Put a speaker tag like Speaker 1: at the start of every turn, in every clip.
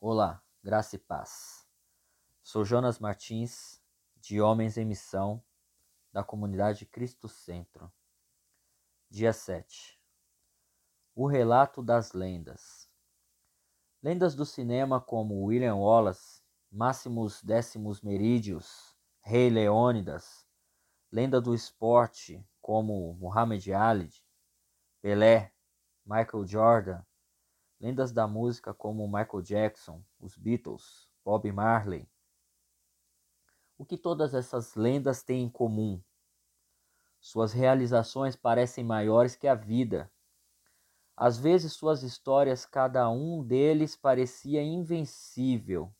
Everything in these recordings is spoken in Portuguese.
Speaker 1: Olá, graça e paz. Sou Jonas Martins, de Homens em Missão, da comunidade Cristo Centro. Dia 7. O relato das lendas. Lendas do cinema como William Wallace, Máximos Décimos Merídios, Rei Leônidas, lenda do esporte como Muhammad Ali, Pelé, Michael Jordan, lendas da música como Michael Jackson, os Beatles, Bob Marley. O que todas essas lendas têm em comum? Suas realizações parecem maiores que a vida. Às vezes, suas histórias, cada um deles parecia invencível.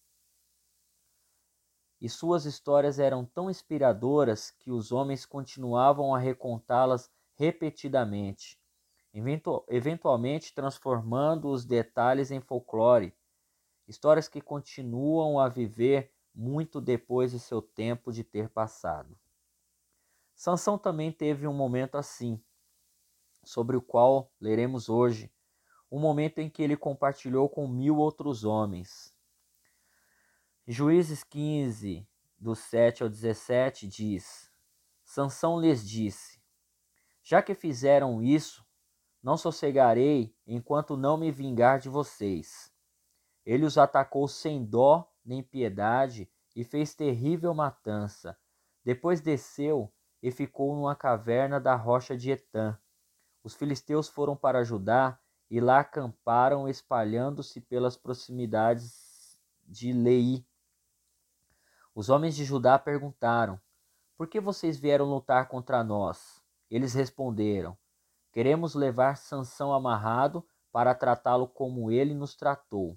Speaker 1: E suas histórias eram tão inspiradoras que os homens continuavam a recontá-las repetidamente eventualmente transformando os detalhes em folclore, histórias que continuam a viver muito depois de seu tempo de ter passado. Sansão também teve um momento assim, sobre o qual leremos hoje, um momento em que ele compartilhou com mil outros homens. Juízes 15, do 7 ao 17, diz: Sansão lhes disse: Já que fizeram isso, não sossegarei enquanto não me vingar de vocês. Ele os atacou sem dó nem piedade e fez terrível matança. Depois desceu e ficou numa caverna da rocha de Etã. Os filisteus foram para Judá e lá acamparam, espalhando-se pelas proximidades de Lei. Os homens de Judá perguntaram: Por que vocês vieram lutar contra nós? Eles responderam: Queremos levar Sansão amarrado para tratá-lo como ele nos tratou.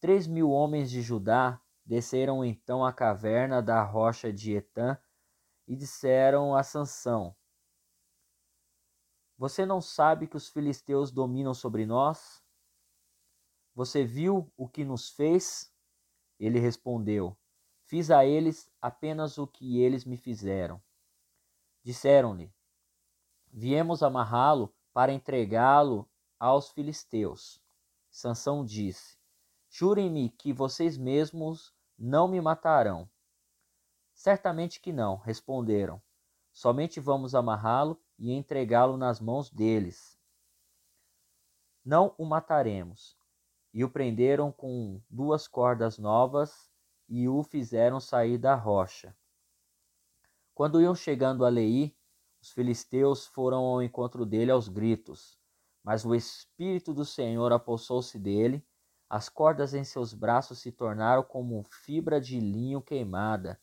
Speaker 1: Três mil homens de Judá desceram então à caverna da rocha de Etã e disseram a Sansão: Você não sabe que os filisteus dominam sobre nós? Você viu o que nos fez? Ele respondeu: Fiz a eles apenas o que eles me fizeram. Disseram-lhe: Viemos amarrá-lo para entregá-lo aos filisteus. Sansão disse: Jurem-me que vocês mesmos não me matarão. Certamente que não, responderam. Somente vamos amarrá-lo e entregá-lo nas mãos deles. Não o mataremos. E o prenderam com duas cordas novas e o fizeram sair da rocha. Quando iam chegando a Leí, os filisteus foram ao encontro dele aos gritos, mas o Espírito do Senhor apossou-se dele, as cordas em seus braços se tornaram como fibra de linho queimada,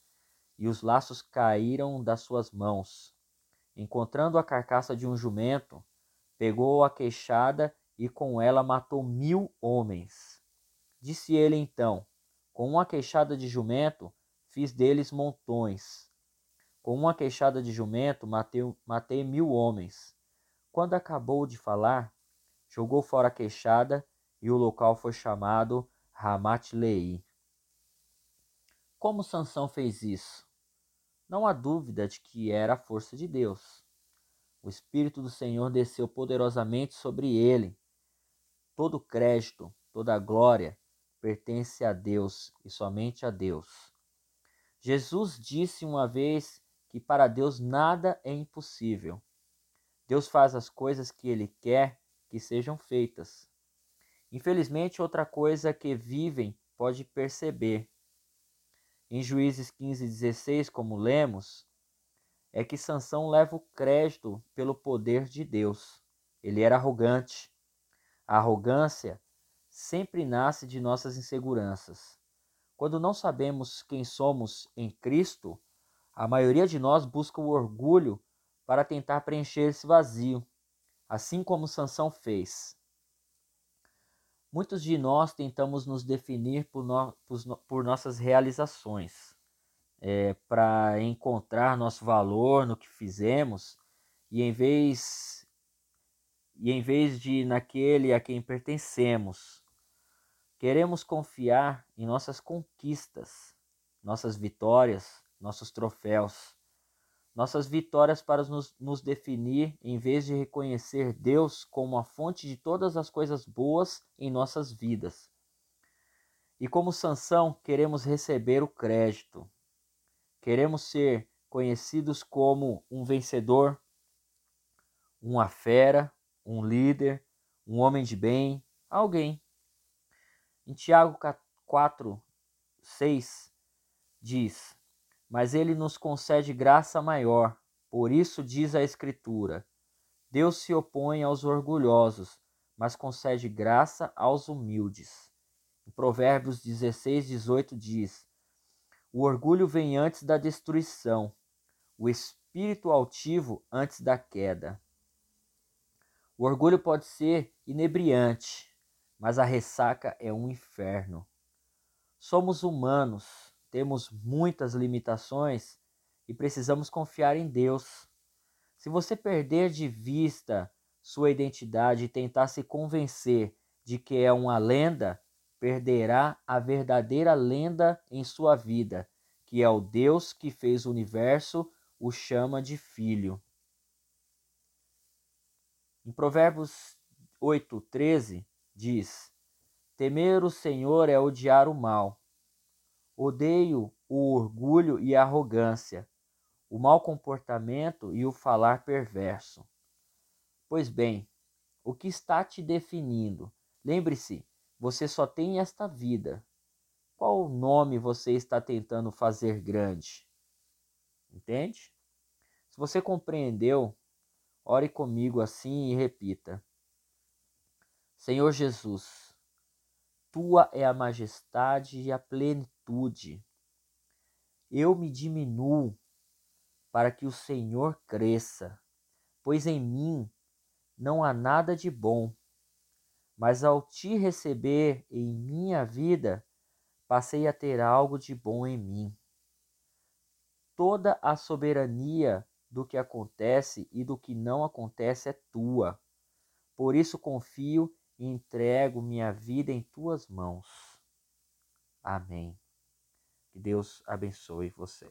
Speaker 1: e os laços caíram das suas mãos. Encontrando a carcaça de um jumento, pegou a queixada e com ela matou mil homens. Disse ele então: Com uma queixada de jumento fiz deles montões. Com uma queixada de jumento matei, matei mil homens. Quando acabou de falar, jogou fora a queixada e o local foi chamado Ramat-Lei. Como Sansão fez isso? Não há dúvida de que era a força de Deus. O Espírito do Senhor desceu poderosamente sobre ele. Todo crédito, toda glória pertence a Deus e somente a Deus. Jesus disse uma vez que para Deus nada é impossível. Deus faz as coisas que Ele quer que sejam feitas. Infelizmente, outra coisa que vivem pode perceber. Em Juízes 15 16, como lemos, é que Sansão leva o crédito pelo poder de Deus. Ele era arrogante. A arrogância sempre nasce de nossas inseguranças. Quando não sabemos quem somos em Cristo, a maioria de nós busca o orgulho para tentar preencher esse vazio, assim como Sansão fez. Muitos de nós tentamos nos definir por, no, por, por nossas realizações, é, para encontrar nosso valor no que fizemos, e em vez e em vez de naquele a quem pertencemos, queremos confiar em nossas conquistas, nossas vitórias, nossos troféus, nossas vitórias para nos, nos definir, em vez de reconhecer Deus como a fonte de todas as coisas boas em nossas vidas. E como Sansão, queremos receber o crédito. Queremos ser conhecidos como um vencedor, uma fera, um líder, um homem de bem, alguém. Em Tiago 4, 6 diz: Mas ele nos concede graça maior. Por isso diz a Escritura: Deus se opõe aos orgulhosos, mas concede graça aos humildes. Em Provérbios 16, 18 diz: O orgulho vem antes da destruição, o espírito altivo antes da queda. O orgulho pode ser inebriante, mas a ressaca é um inferno. Somos humanos, temos muitas limitações e precisamos confiar em Deus. Se você perder de vista sua identidade e tentar se convencer de que é uma lenda, perderá a verdadeira lenda em sua vida, que é o Deus que fez o universo, o chama de filho. Em Provérbios 8, 13, diz: Temer o Senhor é odiar o mal. Odeio o orgulho e a arrogância, o mau comportamento e o falar perverso. Pois bem, o que está te definindo? Lembre-se, você só tem esta vida. Qual nome você está tentando fazer grande? Entende? Se você compreendeu, ore comigo assim e repita: Senhor Jesus, tua é a majestade e a plenitude. Eu me diminuo para que o Senhor cresça, pois em mim não há nada de bom. Mas ao te receber em minha vida, passei a ter algo de bom em mim. Toda a soberania do que acontece e do que não acontece é tua. Por isso confio e entrego minha vida em tuas mãos. Amém. Que Deus abençoe você.